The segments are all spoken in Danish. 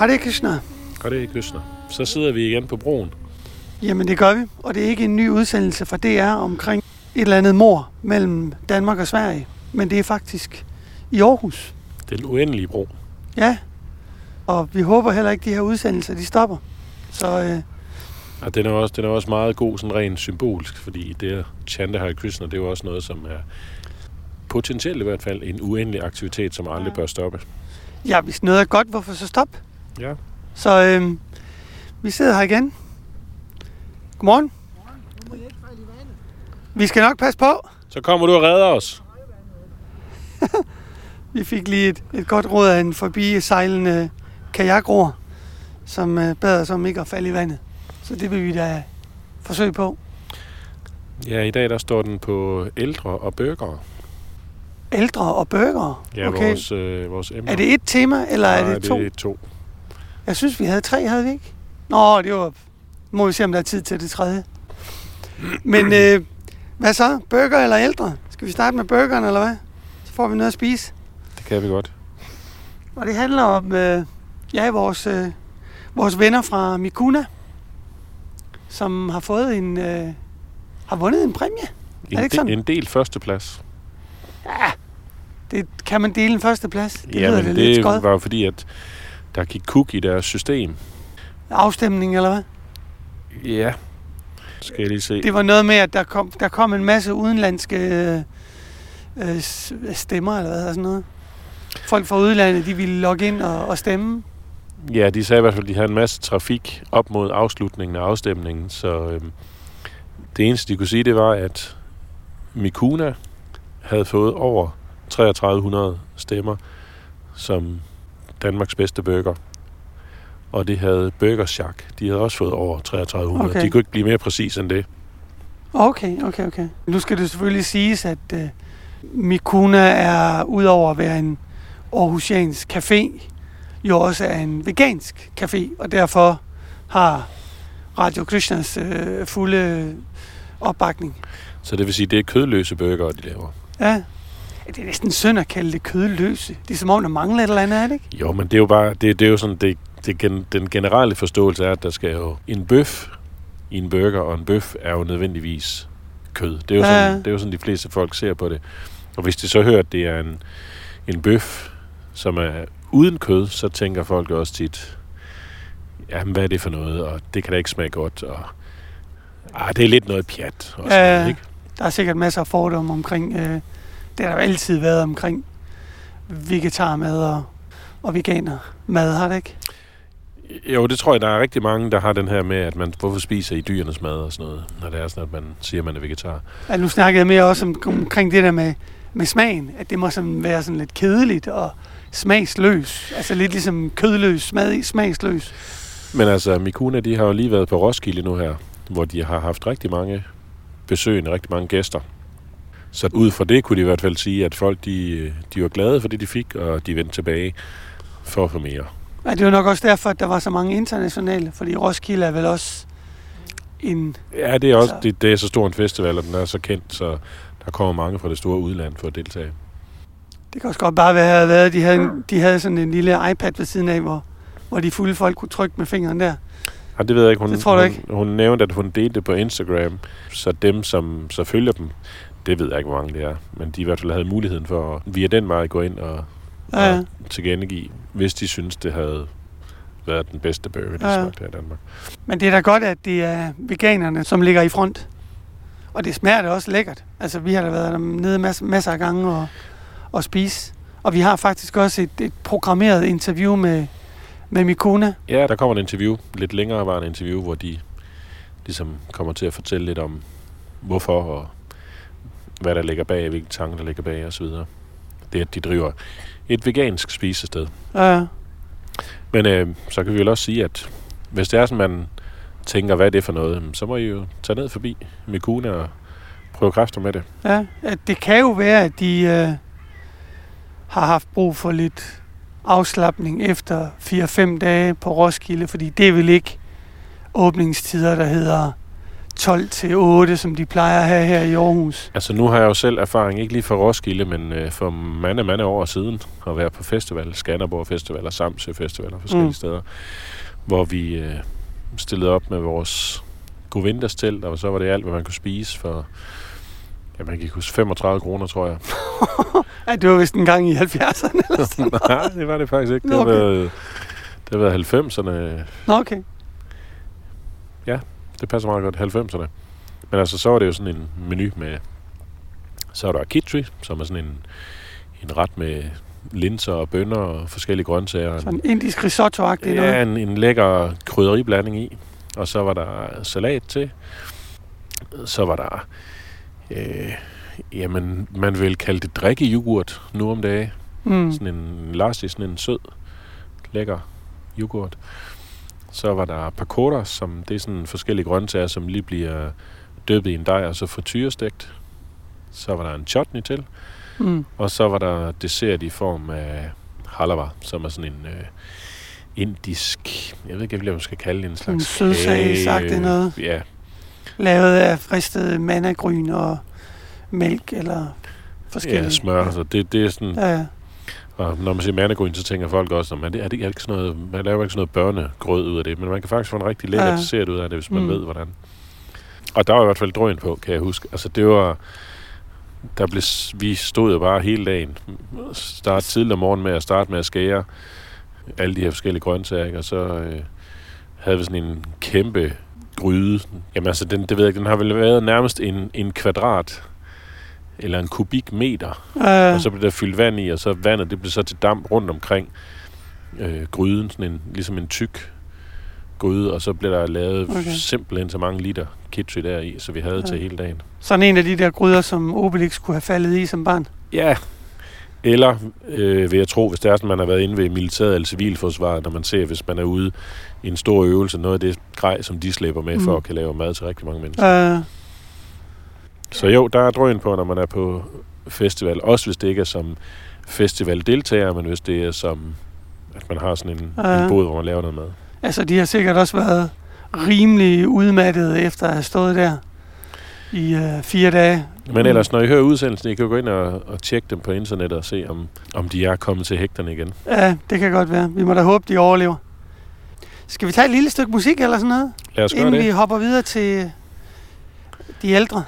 Hare Krishna. Hare Krishna. Så sidder vi igen på broen. Jamen det gør vi, og det er ikke en ny udsendelse fra DR omkring et eller andet mor mellem Danmark og Sverige, men det er faktisk i Aarhus. Den uendelige bro. Ja, og vi håber heller ikke, at de her udsendelser de stopper. Så øh, Og den er også, den er også meget god, sådan rent symbolsk, fordi det at chante Hare Krishna, det er jo også noget, som er potentielt i hvert fald en uendelig aktivitet, som aldrig Ja. bør stoppe. ja, hvis noget er godt, hvorfor så stop? Ja. Så øh, vi sidder her igen. Godmorgen. Vi skal nok passe på. Så kommer du og redder os. Vi fik lige et, et godt råd af en forbi sejlende kajakroer, som øh, bad os om ikke at falde i vandet. Så det vil vi da forsøge på. Ja, i dag der står den på ældre og burgere. Ældre og burger. Ja, okay. vores, øh, vores emner. Er det et tema, eller er Nej, det to? det er to. Jeg synes, vi havde tre, havde vi ikke? Nå, det var... Må vi se, om der er tid til det tredje. Men øh, hvad så? Burger eller ældre? Skal vi starte med burgeren, eller hvad? Så får vi noget at spise. Det kan vi godt. Og det handler om, øh, ja, vores, øh, vores venner fra Mikuna, som har fået en, øh, har vundet en præmie. En, det ikke sådan? en del førsteplads. Ja, det kan man dele en førsteplads. Det ja, lyder men det det var fordi, at der gik kuk i deres system. Afstemning, eller hvad? Ja. Skal jeg lige se. Det var noget med, at der kom, der kom en masse udenlandske øh, øh, stemmer, eller hvad sådan noget. Folk fra udlandet, de ville logge ind og, og stemme. Ja, de sagde i hvert fald, at de havde en masse trafik op mod afslutningen af afstemningen, så øhm, det eneste, de kunne sige, det var, at Mikuna havde fået over 3300 stemmer som Danmarks bedste burger. Og det havde Burger Shack. De havde også fået over 3300. Okay. De kunne ikke blive mere præcis end det. Okay, okay, okay. Nu skal det selvfølgelig siges, at øh, Mikuna er, udover at være en Aarhusiansk café, jo også er en vegansk café, og derfor har Radio Krishnas øh, fulde opbakning. Så det vil sige, det er kødløse burger, de laver. Ja. Det er næsten synd at kalde det kødløse. Det er som om, der mangler et eller andet, er det ikke? Jo, men det er jo bare, det, det er jo sådan, det, det, gen- den generelle forståelse er, at der skal jo en bøf i en burger, og en bøf er jo nødvendigvis kød. Det er jo, sådan, ja. det er jo sådan, de fleste folk ser på det. Og hvis de så hører, at det er en, en bøf, som er uden kød, så tænker folk også tit, jamen hvad er det for noget, og det kan da ikke smage godt, og ah, det er lidt noget pjat. Og sådan Ja, noget, ikke? Der er sikkert masser af fordomme omkring, øh, det har der jo altid været omkring vegetarmad og, og veganer mad, har det ikke? Jo, det tror jeg, der er rigtig mange, der har den her med, at man, hvorfor spiser I dyrenes mad og sådan noget, når det er sådan, at man siger, at man er vegetar. Altså, nu snakkede jeg mere også om, omkring det der med, med smagen, at det må sådan være sådan lidt kedeligt og smagsløs. Altså lidt ligesom kødløs, smag, smagsløs. Men altså, Mikuna, de har jo lige været på Roskilde nu her, hvor de har haft rigtig mange besøgende, rigtig mange gæster. Så ud fra det kunne de i hvert fald sige, at folk de, de var glade for det, de fik, og de vendte tilbage for at få mere. Ja, det jo nok også derfor, at der var så mange internationale, fordi Roskilde er vel også en... Ja, det er også Altså- det, det er så stor en festival, og den er så kendt, så der kommer mange fra det store udland for at deltage. Det kan også godt bare være, at været, de havde, en- de havde sådan en lille iPad ved siden af, hvor, hvor de fulde folk kunne trykke med fingeren der. Ja, det ved jeg ikke. Hun, Det tror du hun, ikke? Hun nævnte, at hun delte det på Instagram, så dem, som så følger dem, det ved jeg ikke, hvor mange det er, men de i hvert fald havde muligheden for at via den vej gå ind og, Ja, ja. og tilkendegive, hvis de synes, det havde været den bedste burger, de Ja, smagte her i Danmark. Men det er da godt, at det er veganerne, som ligger i front. Og det smager da også lækkert. Altså, vi har da været nede masser, masser af gange og, og spise. Og vi har faktisk også et, et programmeret interview med, med Mikuna. Ja, der kommer et interview, lidt længere var et interview, hvor de ligesom kommer til at fortælle lidt om, hvorfor og hvad der ligger bag, hvilke tanker der ligger bag osv. Det, at de driver et vegansk spisested. Ja, Men øh, så kan vi vel også sige, at hvis det er sådan, man tænker, hvad er det for noget, så må I jo tage ned forbi Mikuna og prøve kræfter med det. ja. Det kan jo være, at de øh, har haft brug for lidt afslappning efter 4-5 dage på Roskilde, fordi det er vel ikke åbningstider, der hedder 12 til 8, som de plejer at have her i Aarhus. Altså nu har jeg jo selv erfaring, ikke lige fra Roskilde, men øh, for mange, mange år siden, at være på festival, Skanderborg Festival og Samsø Festival og forskellige Mm. steder, hvor vi øh, stillede op med vores Govindas telt, og så var det alt, hvad man kunne spise for, ja, man kan huske 35 kroner, tror jeg. Ja, det var vist en gang i 70'erne. eller sådan. Nej, det var det faktisk ikke. Det har okay. været, det har været 90'erne. Nå, okay. Det passer meget godt, 90'erne. Men altså, så var det jo sådan en menu med... Så var der kitri, som er sådan en, en ret med linser og bønner og forskellige grøntsager. Sådan indisk risotto-agtigt noget. Ja, en, en lækker krydderiblanding i. Og så var der salat til. Så var der... Øh, jamen, man vil kalde det drikkejoghurt nu om dagen. Mm. Sådan en lassi, sådan en sød, lækker yoghurt. Så var der pakoras, som det er sådan forskellige grøntsager, som lige bliver dyppet i en dej og så frityrestegt. Så var der en chutney til. Mm. Og så var der dessert i form af halava, som er sådan en øh, indisk, jeg ved ikke, hvad man skal kalde det, en slags sødsagsagtigt kage. noget. Ja, Lavet af fristet mandagryn og mælk eller forskellige. ja, smør. Så det, det er sådan, Ja, Og når man siger mandegryn, så tænker folk også, at det, er, det, er ikke sådan noget, man laver ikke sådan noget børnegrød ud af det, men man kan faktisk få en rigtig lækker Ja. dessert ud af det, hvis man Mm. ved, hvordan. Og der var i hvert fald drøn på, kan jeg huske. Altså det var, der blev, vi stod jo bare hele dagen, start tidligt om morgenen med at starte med at skære alle de her forskellige grøntsager, ikke? og så øh, havde vi sådan en kæmpe gryde. Jamen altså, den, det ved jeg den har vel været nærmest en, en kvadrat, eller en kubikmeter ja. og så blev der fyldt vand i, og så vandet, det blev så til damp rundt omkring øh, gryden, sådan en, ligesom en tyk gryde, og så blev der lavet Okay. simpelthen så mange liter kitchen der i, så vi havde Ja. til hele dagen. Sådan en af de der gryder, som Obelix kunne have faldet i som barn. Ja, eller øh, vil jeg tro, hvis det er sådan, man har været inde ved militæret eller civilforsvaret, når man ser, hvis man er ude i en stor øvelse, noget af det grej, som de slæber med, Mm. for at kan lave mad til rigtig mange mennesker. Øh, Så jo, der er drøn på, når man er på festival. Også hvis det ikke er som festivaldeltager, men hvis det er som, at man har sådan en, Ja. en båd, hvor man laver noget mad. altså, de har sikkert også været rimelig udmattede efter at have stået der i øh, fire dage. Men ellers, når I hører udsendelsen, I kan jo gå ind og, og tjekke dem på internettet og se, om, om de er kommet til hægterne igen. Ja, det kan godt være. Vi må da håbe, de overlever. Skal vi tage et lille stykke musik eller sådan noget? Lad os gøre inden det. vi hopper videre til de ældre.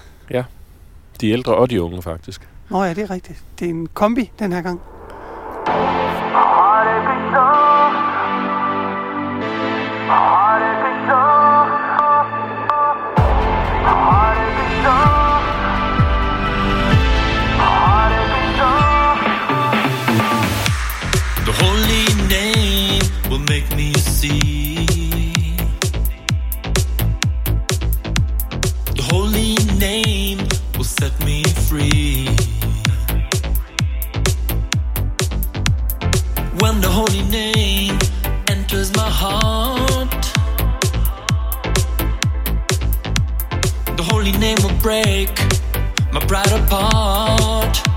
De ældre og de unge, faktisk. Nå ja, det er rigtigt. Det er en kombi den her gang. The holy name will make me see. Name will set me free. When the holy name enters my heart, the holy name will break my pride apart.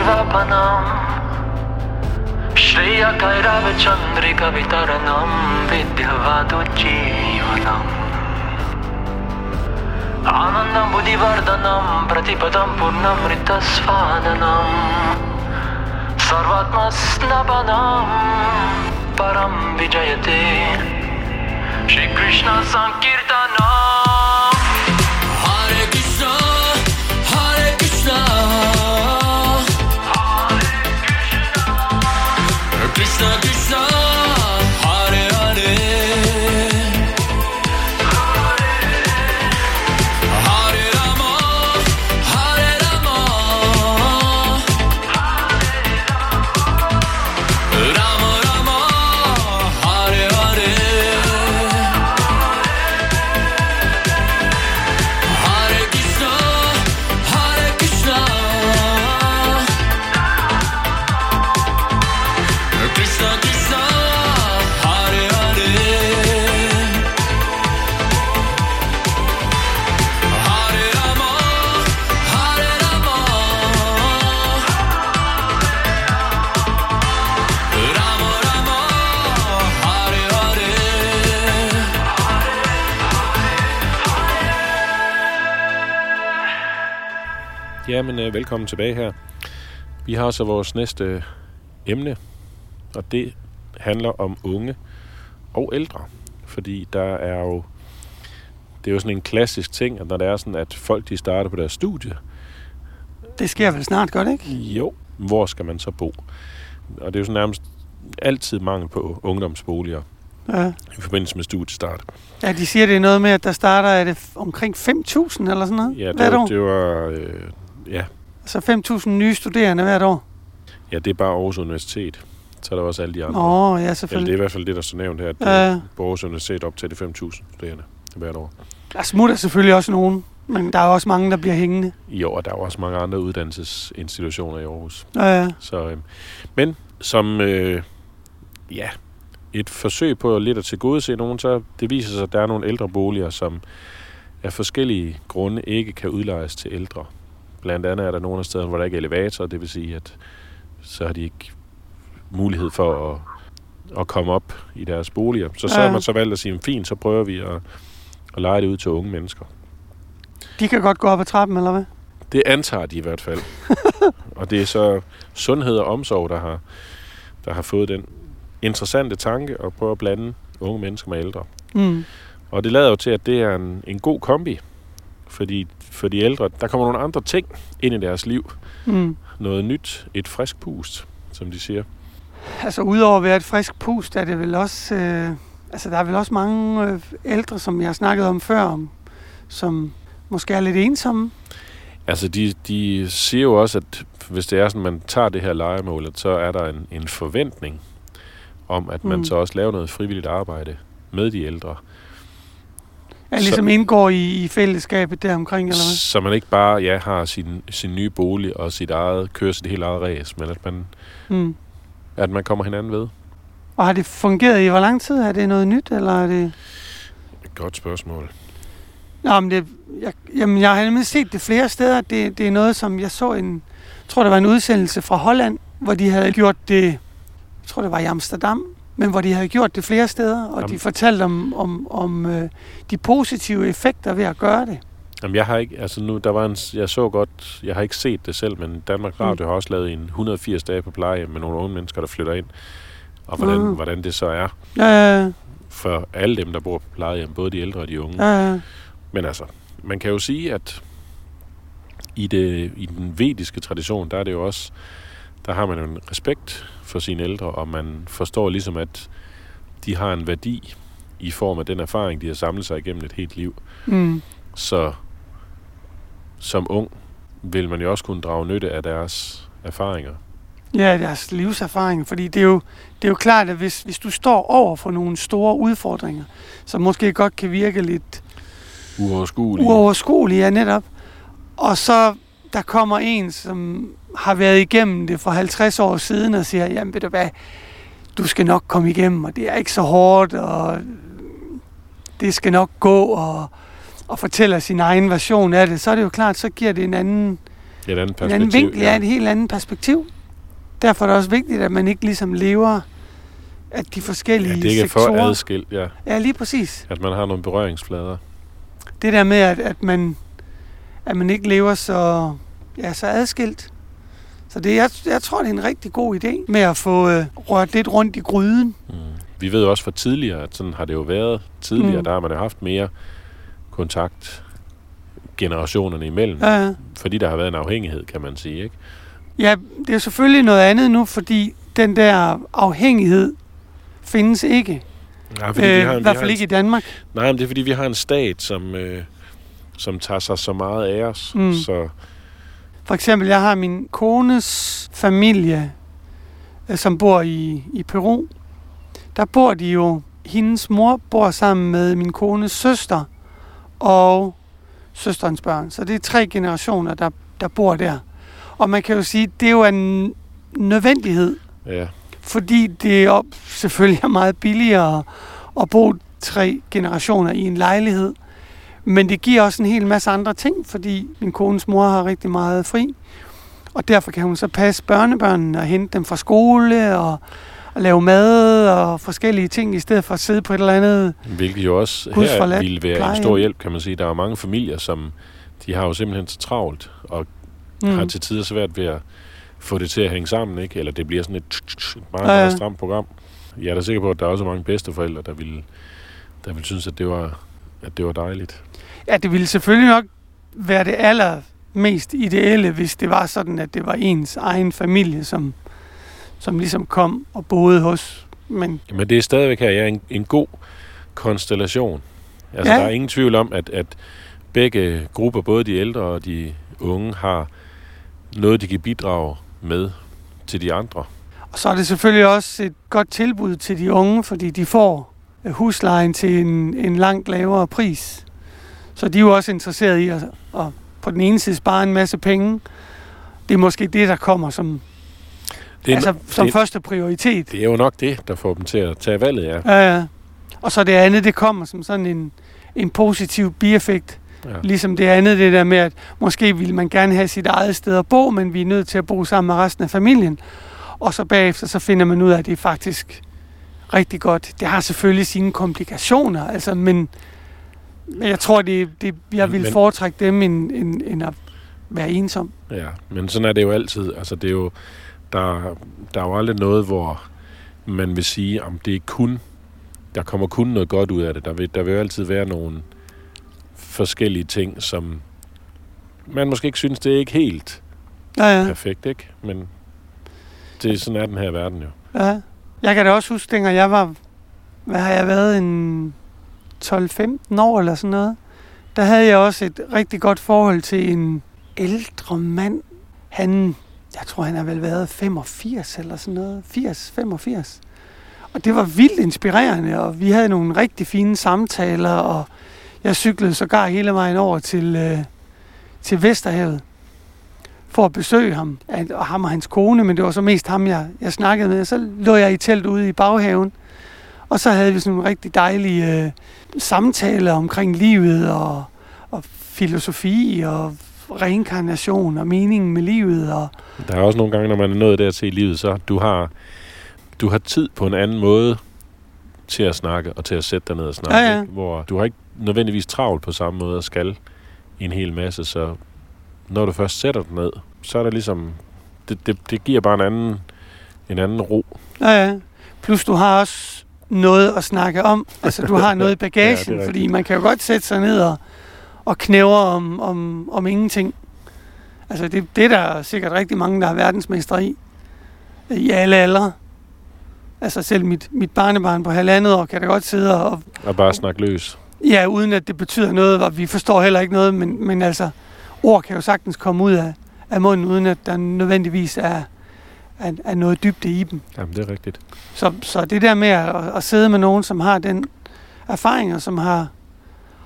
शैवापनां श्रेयकैरवचन्द्रिकवितरणं विद्यवादुज्जीवनम् आनन्दं बुधिवर्धनं प्रतिपदं पूर्णमृतस्वादनं सर्वात्मस्नपनं परं विजयते श्रीकृष्णसङ्कीर्तनम् Jamen, øh, velkommen tilbage her. Vi har så vores næste emne, og det handler om unge og ældre. Fordi der er jo... Det er jo sådan en klassisk ting, at når det er sådan, at folk de starter på deres studie, Det sker vel snart godt, ikke? jo, hvor skal man så bo? Og det er jo sådan nærmest altid mangel på ungdomsboliger Ja. i forbindelse med studiestart. ja, de siger, det er noget med, at der starter er det omkring 5.000 eller sådan noget Ja, det, var, det var... Øh, ja, Altså 5.000 nye studerende hvert år. ja, det er bare Aarhus Universitet. Så er der også alle de andre. Åh, ja, Eller det er selvfølgelig. i hvert fald det, der står nævnt her, at Ja. ja. på Aarhus Universitet op til de 5.000 studerende hvert år. Der smutter selvfølgelig også nogen, men der er også mange, der bliver hængende. Jo, og der er også mange andre uddannelsesinstitutioner i Aarhus. Ja, ja. Så, øh, men som øh, ja, et forsøg på lidt at tilgodese nogen, så det viser sig, at der er nogle ældre boliger, som af forskellige grunde ikke kan udlejes til ældre. Blandt andet er der nogle af stederne, hvor der ikke er elevator, det vil sige, at så har de ikke mulighed for at, at komme op i deres boliger. Så så Ja. har man så valgt at sige, fint, så prøver vi at, at lege det ud til unge mennesker. De kan godt gå op ad trappen, eller hvad? Det antager de i hvert fald. og det er så sundhed og omsorg, der har, der har fået den interessante tanke at prøve at blande unge mennesker med ældre. Mm. Og det lader jo til, at det er en, en god kombi. Fordi for de ældre, der kommer nogle andre ting ind i deres liv. Mm. Noget nyt, et frisk pust, som de siger. Altså udover at være et frisk pust, er det vel også... Øh, altså der er vel også mange øh, ældre, som jeg har snakket om før, om, som måske er lidt ensomme. Altså, de, de siger jo også, at hvis det er sådan, man tager det her legemål, at så er der en, en forventning om, at man Mm. så også laver noget frivilligt arbejde med de ældre. Er ligesom indgår i, i fællesskabet der omkring, eller hvad? Så man ikke bare ja, har sin, sin nye bolig og sit eget, kører sit helt eget race, men at man, Mm. at man kommer hinanden ved. Og har det fungeret i hvor lang tid? Er det noget nyt, eller er det... Et godt spørgsmål. Nå, men det, jeg, jamen, jeg har nemlig set det flere steder. Det, det er noget, som jeg så en... Jeg tror, det var en udsendelse fra Holland, hvor de havde gjort det... Jeg tror, det var i Amsterdam, men hvor de havde gjort det flere steder, og Jamen. de fortalte om, om, om øh, de positive effekter ved at gøre det. Jamen, jeg har ikke, altså nu, der var en, jeg så godt, jeg har ikke set det selv, men Danmark Radio har også lavet en 180 dage på pleje med nogle unge mennesker, der flytter ind. Og hvordan, Mm. hvordan det så er Ja, for alle dem, der bor på plejehjem, både de ældre og de unge. ja, ja. Men altså, man kan jo sige, at i, det, i den vediske tradition, der er det jo også, der har man jo en respekt for sine ældre, og man forstår ligesom, at de har en værdi i form af den erfaring, de har samlet sig igennem et helt liv. Mm. Så som ung vil man jo også kunne drage nytte af deres erfaringer. Ja, deres livserfaring. Fordi det er jo, det er jo klart, at hvis, hvis du står over for nogle store udfordringer, som måske godt kan virke lidt Uoverskuelige. uoverskuelige, ja, netop. Og så der kommer en, som har været igennem det for 50 år siden og siger, jamen ved du hvad, du skal nok komme igennem, og det er ikke så hårdt, og det skal nok gå, og, og fortæller sin egen version af det, så er det jo klart, så giver det en anden, Et andet en perspektiv. anden vinkel, ja. et helt andet perspektiv. Derfor er det også vigtigt, at man ikke ligesom lever af de forskellige ja, det ikke er for sektorer. adskilt, ja. Ja, lige præcis. At man har nogle berøringsflader. Det der med, at, at, man, at man ikke lever så, ja, så adskilt. Så det, jeg, jeg tror, det er en rigtig god idé med at få øh, rørt lidt rundt i gryden. Mm. Vi ved også fra tidligere, at sådan har det jo været tidligere. Mm. Der har man jo haft mere kontakt generationerne imellem. Ja, ja. Fordi der har været en afhængighed, kan man sige. Ikke? Ja, det er selvfølgelig noget andet nu, fordi den der afhængighed findes ikke. Nej, fordi Øh, vi I har, vi hvert har fald en, ikke i Danmark. nej, men det er fordi, vi har en stat, som, øh, som tager sig så meget af os. Mm. Så For eksempel, jeg har min kones familie, øh, som bor i, i Peru. Der bor de jo, hendes mor bor sammen med min kones søster og søsterens børn. Så det er tre generationer, der, der bor der. Og man kan jo sige, det er jo en nødvendighed, ja, fordi det er selvfølgelig er meget billigere at bo tre generationer i en lejlighed. Men det giver også en hel masse andre ting, fordi min kones mor har rigtig meget fri. Og derfor kan hun så passe børnebørnene og hente dem fra skole og, og lave mad og forskellige ting, i stedet for at sidde på et eller andet. hvilket jo også her ville være en plejehjem. stor hjælp, kan man sige. Der er mange familier, som de har jo simpelthen så travlt, og mm. har til tider svært ved at få det til at hænge sammen, ikke? Eller det bliver sådan et, et meget, meget stramt program. Jeg er da sikker på, at der er også mange bedsteforældre, der ville, der ville synes, at det var, at det var dejligt. Ja, det ville selvfølgelig nok være det allermest ideelle, hvis det var sådan, at det var ens egen familie, som, som ligesom kom og boede hos. Men Men det er stadigvæk her ja, en, en god konstellation. Altså, Ja. der er ingen tvivl om, at, at begge grupper, både de ældre og de unge, har noget, de kan bidrage med til de andre. Og så er det selvfølgelig også et godt tilbud til de unge, fordi de får huslejen til en, en langt lavere pris. Så de er jo også interesserede i at, at på den ene side spare en masse penge. Det er måske det, der kommer som, Det er, altså, som det, første prioritet. det er jo nok det, der får dem til at tage valget, ja. Ja, ja. Og så det andet, det kommer som sådan en, en positiv bieffekt. ja. Ligesom det andet, det der med, at måske ville man gerne have sit eget sted at bo, men vi er nødt til at bo sammen med resten af familien. Og så bagefter, så finder man ud af, at det faktisk rigtig godt. Det har selvfølgelig sine komplikationer, altså, men jeg tror, det, det, jeg vil foretrække dem, end, end, end at være ensom. Ja, men sådan er det jo altid. Altså, det er jo, der, der er jo aldrig noget, hvor man vil sige, om det er kun, der kommer kun noget godt ud af det. Der vil, der vil jo altid være nogle forskellige ting, som man måske ikke synes, det er ikke helt Ja, ja. perfekt, ikke? Men det er sådan er den her verden jo. Ja. Jeg kan da også huske, dengang jeg var, hvad har jeg været, en 12-15 år eller sådan noget, der havde jeg også et rigtig godt forhold til en ældre mand. Han, jeg tror han har vel været 85 eller sådan noget, 80-85. Og det var vildt inspirerende, og vi havde nogle rigtig fine samtaler, og jeg cyklede sågar hele vejen over til, øh, til Vesterhavet for at besøge ham, og ham og hans kone, men det var så mest ham, jeg, jeg snakkede med. Så lå jeg i telt ude i baghaven, og så havde vi sådan nogle rigtig dejlige øh, samtaler omkring livet og, og filosofi og reinkarnation og meningen med livet. Og, Der er også nogle gange, når man er nået dertil i livet, så du har, du har tid på en anden måde til at snakke og til at sætte dig ned og snakke. Ja, ja. Ikke? Hvor du har ikke nødvendigvis travlt på samme måde og skal en hel masse, så når du først sætter dig ned, så er det ligesom, det, det, det giver bare en anden, en anden ro. ja, ja. Plus du har også noget at snakke om. Altså du har noget i bagagen, Ja, fordi man kan jo godt sætte sig ned og, og knævre om, om, om ingenting. Altså det, det er der sikkert rigtig mange, der er verdensmestre i. I alle aldre. Altså selv mit, mit barnebarn på halvandet år kan da godt sidde og, Og bare snakke løs. Ja, uden at det betyder noget, og vi forstår heller ikke noget, men, men altså, ord kan jo sagtens komme ud af, af munden, uden at der nødvendigvis er, er, er noget dybde i dem. Jamen, det er rigtigt. Så, så det der med at, at sidde med nogen, som har den erfaring, og som har,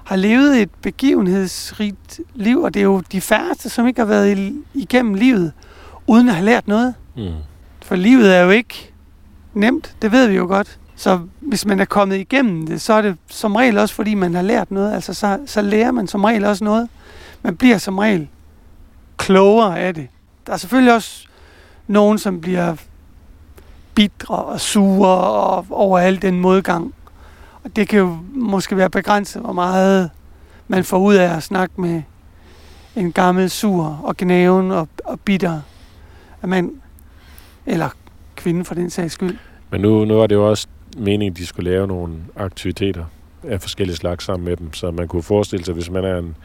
har levet et begivenhedsrigt liv, og det er jo de færreste, som ikke har været igennem livet, uden at have lært noget. Mm. For livet er jo ikke nemt, det ved vi jo godt. Så hvis man er kommet igennem det, så er det som regel også, fordi man har lært noget. Altså, så, så lærer man som regel også noget. Man bliver som regel klogere af det. Der er selvfølgelig også nogen, som bliver bitre og sure og over al den modgang. Og det kan jo måske være begrænset, hvor meget man får ud af at snakke med en gammel sur og gnaven og, og bitter mand, eller kvinde for den sags skyld. Men nu, nu var det jo også meningen, at de skulle lave nogle aktiviteter af forskellige slags sammen med dem. Så man kunne forestille sig, hvis man er en,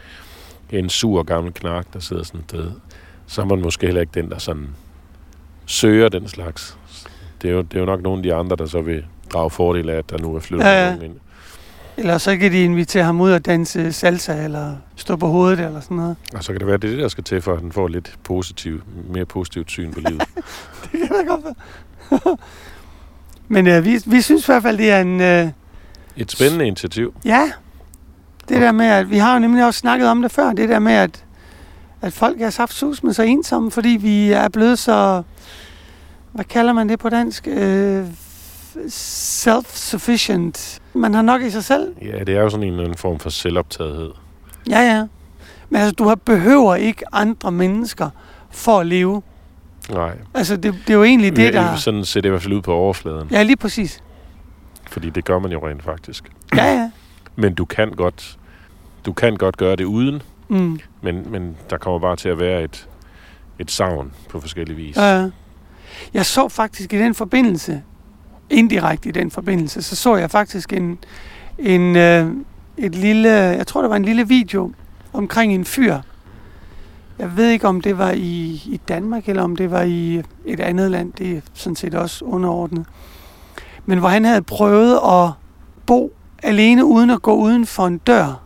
en sur gammel knark, der sidder sådan død, så er man måske heller ikke den, der sådan søger den slags. Det er jo, det er jo nok nogle af de andre, der så vil drage fordel af, at der nu er flyttet Ja, ja. nogen ind. Eller så kan de invitere ham ud og danse salsa, eller stå på hovedet, eller sådan noget. Og så kan det være, det er det, der skal til, for at den får lidt positiv, mere positivt syn på livet. Det kan da godt være. Men øh, vi, vi synes i hvert fald, det er en... Øh, Et spændende initiativ. ja, det der med, at vi har jo nemlig også snakket om det før, det der med, at, at folk er saftsus med så ensomme, fordi vi er blevet så... Hvad kalder man det på dansk? Øh, self-sufficient. Man har nok i sig selv. Ja, det er jo sådan en eller anden form for selvoptagethed. Ja, ja. Men altså, du har, behøver ikke andre mennesker for at leve. Nej. Altså, det, det er jo egentlig det, der... Sådan ser det i hvert fald ud på overfladen. Ja, lige præcis. Fordi det gør man jo rent faktisk. Ja, ja. Men du kan godt, du kan godt gøre det uden, Mm. men, men der kommer bare til at være et, et savn på forskellige vis. Øh, jeg så faktisk i den forbindelse, indirekte i den forbindelse, så så jeg faktisk en, en øh, et lille, jeg tror det var en lille video omkring en fyr. Jeg ved ikke om det var i, i Danmark eller om det var i et andet land. Det er sådan set også underordnet. Men hvor han havde prøvet at bo alene uden at gå uden for en dør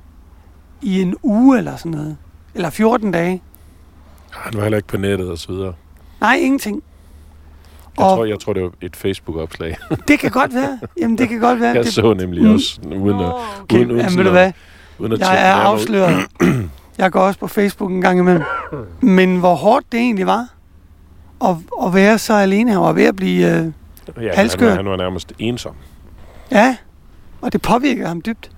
i en uge eller sådan noget. Eller 14 dage. Han var heller ikke på nettet og så videre. Nej, ingenting. Jeg, Og- tror, jeg tror, det var et Facebook-opslag. Det kan godt være. Jamen, det kan godt være. Jeg det, så nemlig Mm. også, uden at, okay. uden, uden Jamen, ved du at- hvad? uden at Jeg er afsløret. Jeg går også på Facebook en gang imellem. Men hvor hårdt det egentlig var at, at være så alene. Han var ved at blive... Øh, Ja, han, halskør. var, han var nærmest ensom. ja, og det påvirkede ham dybt.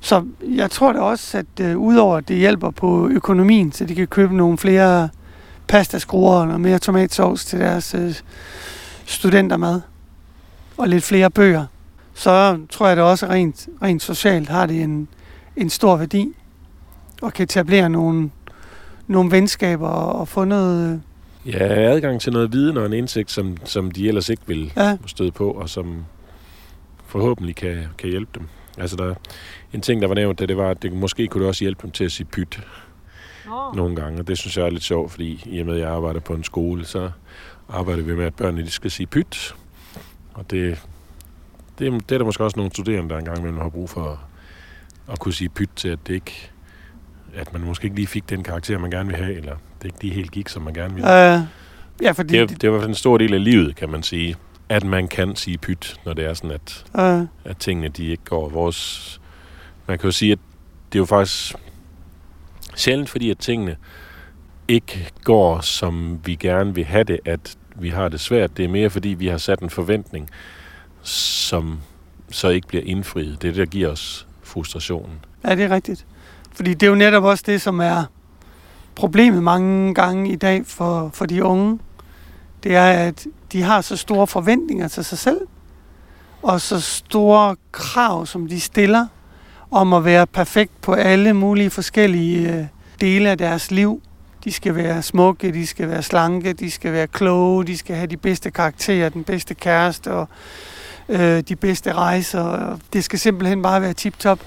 Så jeg tror da også, at øh, udover at det hjælper på økonomien, så de kan købe nogle flere pastaskruer og noget mere tomatsovs til deres øh, studentermad, og lidt flere bøger, så tror jeg da også rent, rent socialt har det en, en stor værdi, og kan etablere nogle, nogle venskaber og, og få noget... øh, Ja, adgang til noget viden og en indsigt, som, som de ellers ikke vil Ja, støde på, og som forhåbentlig kan, kan hjælpe dem. Altså, der, en ting, der var nævnt, det, det var, at det måske kunne det også hjælpe dem til at sige pyt nogle gange, og det synes jeg er lidt sjovt, fordi i og med, at jeg arbejder på en skole, så arbejder vi med, at børnene de skal sige pyt, og det, det, er- det er der måske også nogle studerende, der engang imellem har brug for at, at kunne sige pyt til, at det ikke at man måske ikke lige fik den karakter, man gerne vil have, eller det ikke lige helt gik, som man gerne ville. øh, ja fordi... Det er, det er i hvert fald en stor del af livet, kan man sige, at man kan sige pyt, når det er sådan, at, øh, at tingene de ikke går vores... Man kan jo sige, at det er jo faktisk sjældent, fordi at tingene ikke går, som vi gerne vil have det, at vi har det svært. Det er mere, fordi vi har sat en forventning, som så ikke bliver indfriet. Det er det, der giver os frustrationen. Ja, det er rigtigt. Fordi det er jo netop også det, som er problemet mange gange i dag for, for de unge. Det er, at de har så store forventninger til sig selv, og så store krav, som de stiller om at være perfekt på alle mulige forskellige øh, dele af deres liv. De skal være smukke, de skal være slanke, de skal være kloge, de skal have de bedste karakterer, den bedste kæreste og øh, de bedste rejser. Det skal simpelthen bare være tip-top.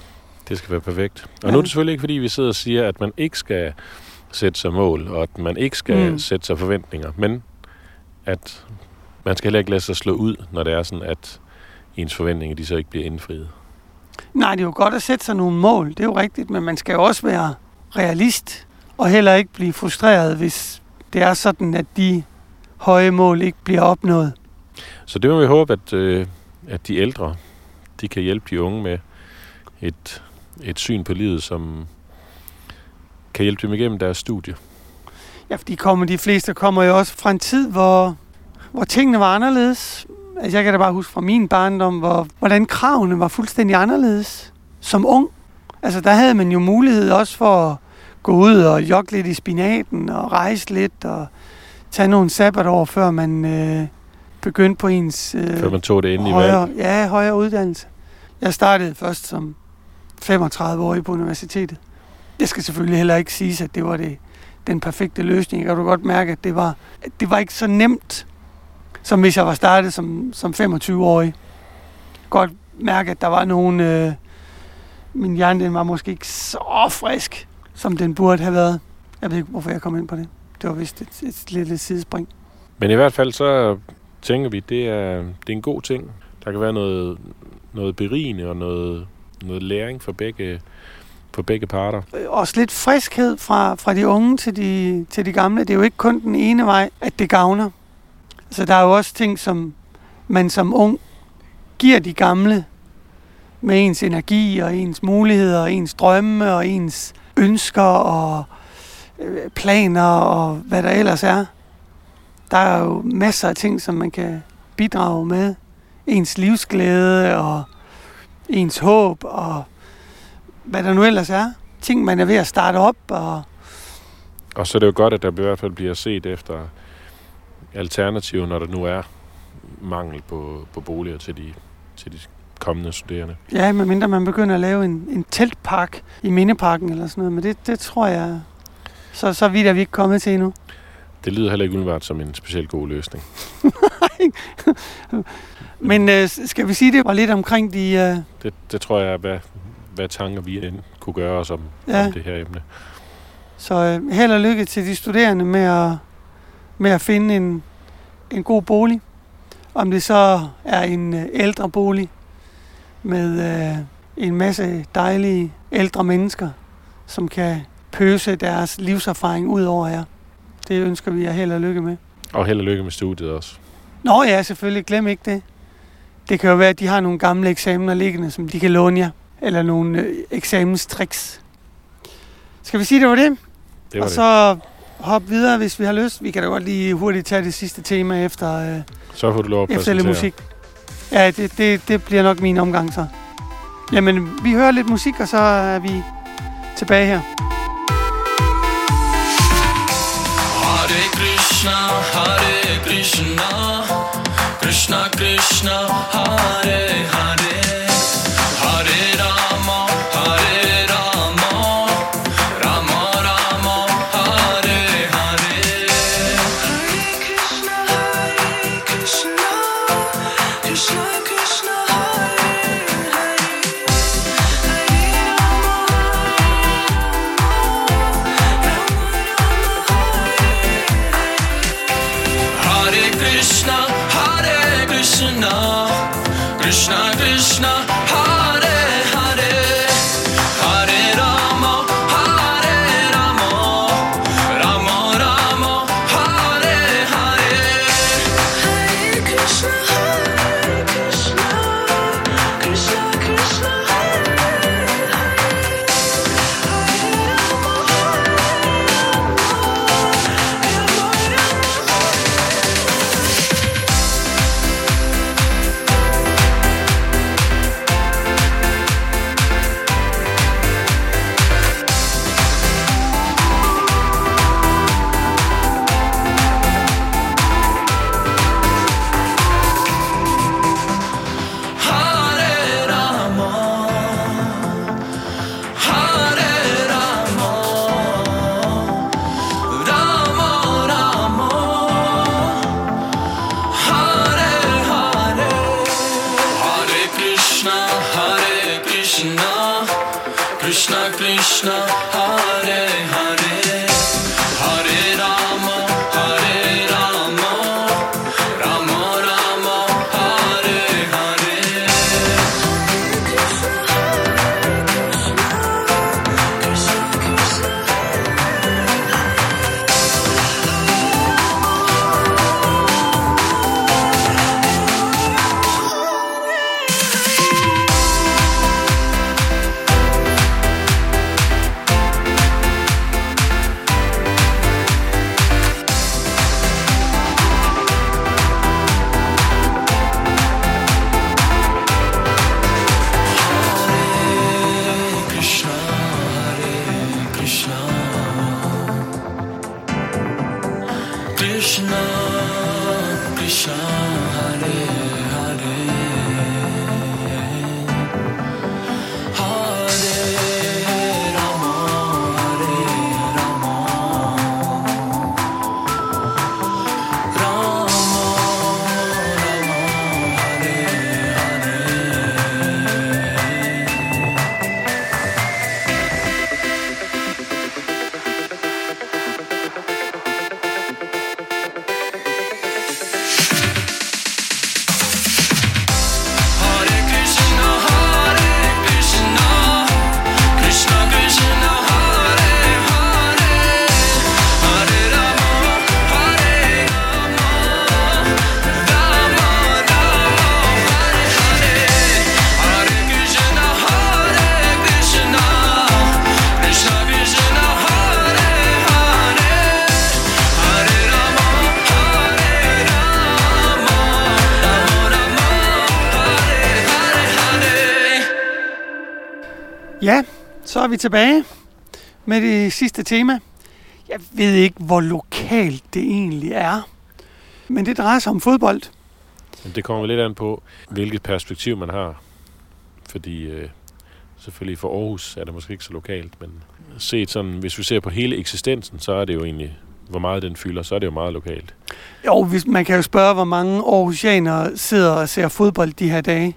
Det skal være perfekt. Og Ja. nu er det selvfølgelig ikke, fordi vi sidder og siger, at man ikke skal sætte sig mål, og at man ikke skal mm. sætte sig forventninger, men at man skal heller ikke lade sig slå ud, når det er sådan, at ens forventninger de så ikke bliver indfriet. Nej, det er jo godt at sætte sig nogle mål, det er jo rigtigt, men man skal jo også være realist, og heller ikke blive frustreret, hvis det er sådan, at de høje mål ikke bliver opnået. Så det må vi håbe, at, øh, at de ældre, de kan hjælpe de unge med et, et syn på livet, som kan hjælpe dem igennem deres studie. Ja, for de, kommer, de fleste kommer jo også fra en tid, hvor, hvor tingene var anderledes. Altså, jeg kan da bare huske fra min barndom, hvor, hvordan kravene var fuldstændig anderledes som ung. Altså, der havde man jo mulighed også for at gå ud og jogge lidt i spinaten og rejse lidt og tage nogle sabbatår, før man øh, begyndte på ens øh, Før man tog det endelige højere, valg. ja, højere uddannelse. Jeg startede først som 35-årig på universitetet. Det skal selvfølgelig heller ikke siges, at det var det, den perfekte løsning. Jeg kan du godt mærke, at det var, at det var ikke så nemt, som hvis jeg var startet som, som 25-årig. Godt mærke, at der var nogle... Øh, min hjerne den var måske ikke så frisk, som den burde have været. Jeg ved ikke, hvorfor jeg kom ind på det. Det var vist et, et lille sidespring. Men i hvert fald så tænker vi, det er, det er en god ting. Der kan være noget, noget berigende og noget, noget læring for begge, for begge parter. også lidt friskhed fra, fra de unge til de, til de gamle. Det er jo ikke kun den ene vej, at det gavner. Så der er jo også ting, som man som ung giver de gamle med ens energi og ens muligheder og ens drømme og ens ønsker og øh, planer og hvad der ellers er. Der er jo masser af ting, som man kan bidrage med. Ens livsglæde og ens håb og hvad der nu ellers er. Ting, man er ved at starte op. Og Og så er det jo godt, at der i hvert fald bliver set efter alternativer, når der nu er mangel på, på boliger til de, til de kommende studerende. ja, medmindre man begynder at lave en, en teltpark i Mindeparken eller sådan noget. Men det, det tror jeg, så, så vidt er vi ikke kommet til endnu. Det lyder heller ikke umiddelbart som en specielt god løsning. Men øh, skal vi sige, det var lidt omkring de... Øh, Det, det tror jeg hvad, hvad tanker vi end kunne gøre os om. Ja. om det her emne. så øh, held og lykke til de studerende med at, med at finde en, en god bolig. Om det så er en øh, ældre bolig med øh, en masse dejlige ældre mennesker, som kan pøse deres livserfaring ud over jer. Det ønsker vi jer held og lykke med. Og held og lykke med studiet også. Nå ja, selvfølgelig. Glem ikke det. Det kan jo være, at de har nogle gamle eksamener liggende, som de kan låne jer. Eller nogle øh, eksamenstricks. Skal vi sige, det var det? Det var og det. så hop videre, hvis vi har lyst. Vi kan da godt lige hurtigt tage det sidste tema efter, øh, Så får du lov at efter lidt musik. Ja, det, det, det bliver nok min omgang så. Jamen, vi hører lidt musik, og så er vi tilbage her. Hare Krishna, Hare Krishna, Krishna Krishna, Hare Hare, er vi tilbage med det sidste tema. Jeg ved ikke, hvor lokalt det egentlig er. Men det drejer sig om fodbold. Det kommer lidt an på, hvilket perspektiv man har. Fordi øh, selvfølgelig for Aarhus er det måske ikke så lokalt, men set sådan, hvis vi ser på hele eksistensen, så er det jo egentlig, hvor meget den fylder, så er det jo meget lokalt. Jo, hvis, man kan jo spørge, hvor mange Aarhusianere sidder og ser fodbold de her dage.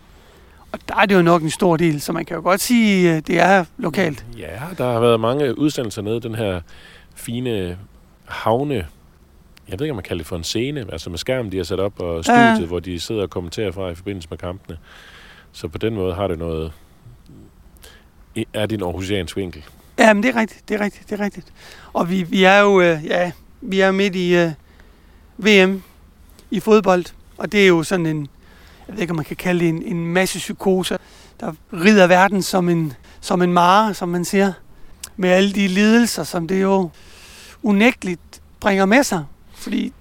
Og der er det jo nok en stor del, så man kan jo godt sige, at det er lokalt. Ja, der har været mange udsendelser nede, den her fine havne, jeg ved ikke, om man kalder det for en scene, altså med skærm, de har sat op, og studiet, ja. hvor de sidder og kommenterer fra i forbindelse med kampene. Så på den måde har det noget, er det en aarhusiansk vinkel. Ja, men det er rigtigt, det er rigtigt, det er rigtigt. Og vi, vi er jo, øh, ja, vi er midt i øh, VM i fodbold, og det er jo sådan en, jeg ved ikke, om man kan kalde det en, en masse psykose, der rider verden som en, som en mare, som man siger, med alle de lidelser, som det jo unægteligt bringer med sig. Fordi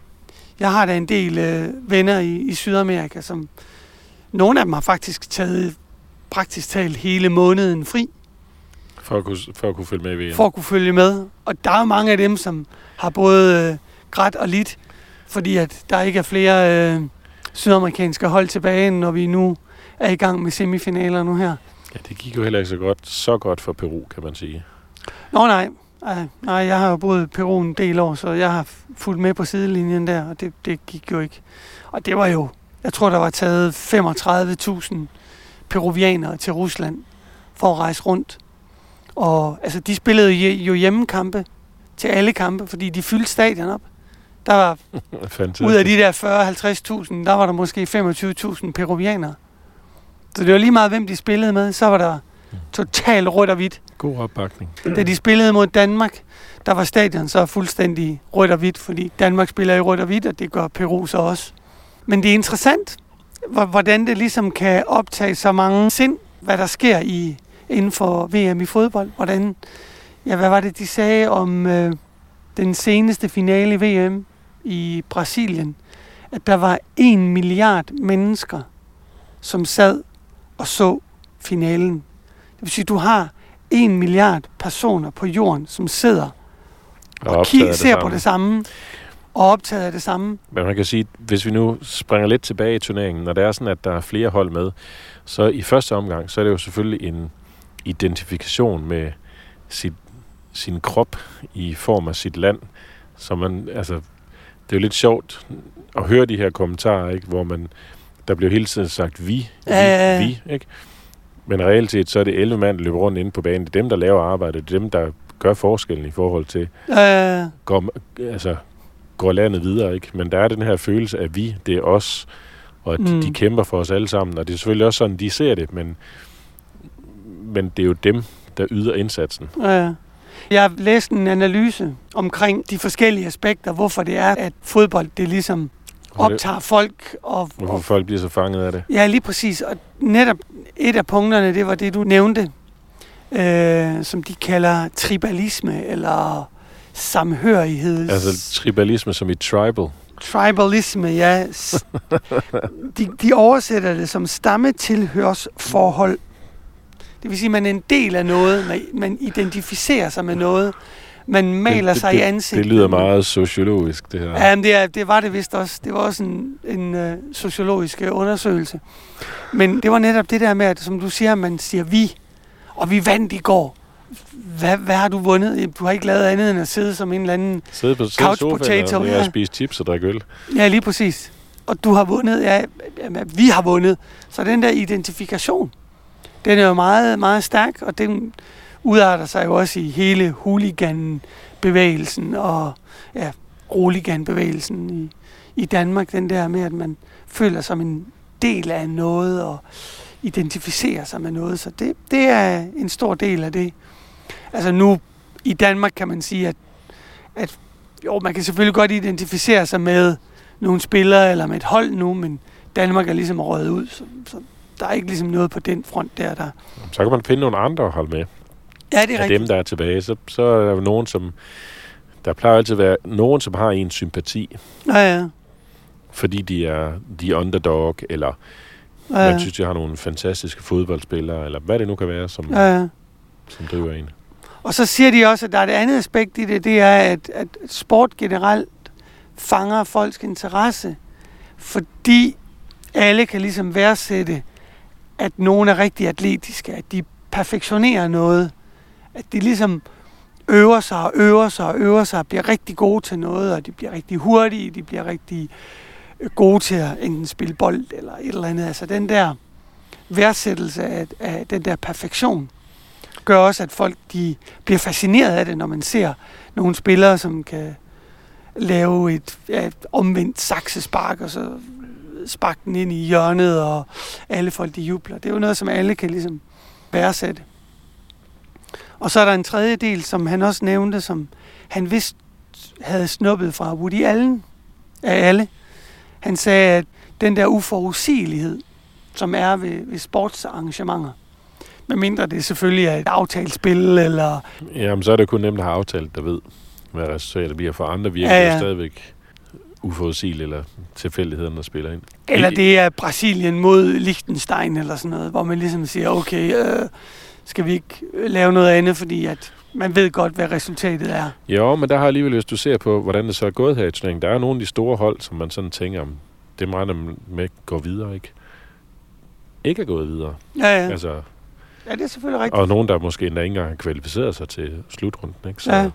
jeg har da en del øh, venner i, i Sydamerika, som nogle af dem har faktisk taget praktisk talt hele måneden fri, For at kunne, for at kunne følge med i VM. for at kunne følge med. Og der er jo mange af dem, som har både øh, grædt og lidt, fordi at der ikke er flere øh, sydamerikanske hold tilbage, når vi nu er i gang med semifinaler nu her. Ja, det gik jo heller ikke så godt, så godt for Peru, kan man sige. Nå nej, nej, nej jeg har jo boet i Peru en del år, så jeg har fulgt med på sidelinjen der, og det, det gik jo ikke. Og det var jo, jeg tror, der var taget 35.000 peruvianere til Rusland for at rejse rundt. Og altså, de spillede jo jo hjemmekampe til alle kampe, fordi de fyldte stadion op. Der var ud af de der 40-50.000, der var der måske 25.000 peruvianere. Så det var lige meget, hvem de spillede med. Så var der totalt rødt og hvidt. God opbakning. Da de spillede mod Danmark, der var stadion så fuldstændig rødt og hvidt, fordi Danmark spiller i rødt og hvidt, og det gør Peru så også. Men det er interessant, hvor- hvordan det ligesom kan optage så mange sind, hvad der sker i, inden for VM i fodbold. Hvordan, ja, hvad var det, de sagde om øh, den seneste finale i VM i Brasilien? At der var en milliard mennesker, som sad og så finalen. Det vil sige, du har en milliard personer på jorden, som sidder og, og optaget af kig, ser på samme. det samme og optaget af det samme. Men man kan sige, hvis vi nu springer lidt tilbage i turneringen, når det er sådan, at der er flere hold med, så i første omgang, så er det jo selvfølgelig en identifikation med sit, sin krop i form af sit land. Så man, altså, det er jo lidt sjovt at høre de her kommentarer, ikke? hvor man, der bliver hele tiden sagt vi, vi, Ja, ja, ja. vi, ikke? Men reelt set, så er det 11 mand, der løber rundt inde på banen. Det er dem, der laver arbejdet. Det er dem, der gør forskellen i forhold til, Øh, går, altså, går landet videre, ikke? Men der er den her følelse af vi, det er os, og at Mm. de kæmper for os alle sammen. Og det er selvfølgelig også sådan, de ser det, men, men det er jo dem, der yder indsatsen. øh. Jeg har læst en analyse omkring de forskellige aspekter, hvorfor det er, at fodbold det ligesom optager folk. Og, Hvorfor og, folk bliver så fanget af det. ja, lige præcis. Og netop et af punkterne, det var det, du nævnte, øh, som de kalder tribalisme, eller samhørighed. Altså tribalisme som i tribal. Tribalisme, ja. De, de oversætter det som stammetilhørsforhold. Det vil sige, at man er en del af noget, man, man identificerer sig med noget, man maler det, sig det, i ansigtet. Det lyder meget sociologisk, det her. Ja, men det, er, det var det vist også. Det var også en, en uh, sociologisk øh, undersøgelse. Men det var netop det der med, at som du siger, man siger vi, og vi vandt i går. Hvad, hvad har du vundet? Du har ikke lavet andet end at sidde som en eller anden... Sidde på sidde Couch potato, og, ja. og spise chips og drikke øl. Ja, lige præcis. Og du har vundet, ja, jamen, vi har vundet. Så den der identifikation, den er jo meget, meget stærk, og den udarter sig jo også i hele hooligan-bevægelsen og ja, roligan-bevægelsen i, i Danmark. Den der med, at man føler som en del af noget og identificerer sig med noget. Så det, det er en stor del af det. Altså nu i Danmark kan man sige, at, at jo, man kan selvfølgelig godt identificere sig med nogle spillere eller med et hold nu, men Danmark er ligesom røget ud, så, så der er ikke ligesom noget på den front der, der... Så kan man finde nogle andre at holde med. Ja, det er Af rigtigt. dem, der er tilbage. Så, så er der jo nogen, som... Der plejer altid at være nogen, som har en sympati, Ja, ja. fordi de er de underdog, eller ja, man ja. synes, de har nogle fantastiske fodboldspillere, eller hvad det nu kan være, som, ja, ja. som driver en. Og så siger de også, at der er et andet aspekt i det, det er, at, at sport generelt fanger folks interesse, fordi alle kan ligesom værdsætte, at nogen er rigtig atletiske, at de perfektionerer noget, at de ligesom øver sig og øver sig og øver sig og bliver rigtig gode til noget, og de bliver rigtig hurtige, de bliver rigtig øh, gode til at enten spille bold eller et eller andet. Altså den der værdsættelse af, af den der perfektion, gør også, at folk de bliver fascineret af det, når man ser nogle spillere, som kan lave et, ja, et omvendt saksespark, og så sparke den ind i hjørnet, og alle folk de jubler. Det er jo noget, som alle kan ligesom værdsætte. Og så er der en tredje del, som han også nævnte, som han vist havde snuppet fra Woody Allen af alle. Han sagde, at den der uforudsigelighed, som er ved, ved sportsarrangementer, medmindre det selvfølgelig er et aftalt spil, eller Jamen, så er det kun dem, der har aftalt, der ved, hvad resultatet bliver. For andre virker ja, ja. ja. stadigvæk uforudsigeligt, eller tilfældigheden, der spiller ind. Eller det er Brasilien mod Liechtenstein eller sådan noget, hvor man ligesom siger, okay, øh, skal vi ikke lave noget andet, fordi at man ved godt, hvad resultatet er. Jo, men der har alligevel, hvis du ser på, hvordan det så er gået her i turneringen, der er nogle af de store hold, som man sådan tænker, om det regner med går videre, ikke? Ikke er gået videre. Ja, ja. Ja. Altså, ja det er selvfølgelig rigtigt. og nogen, der måske endda ikke engang har kvalificeret sig til slutrunden, ikke? Så, Ja.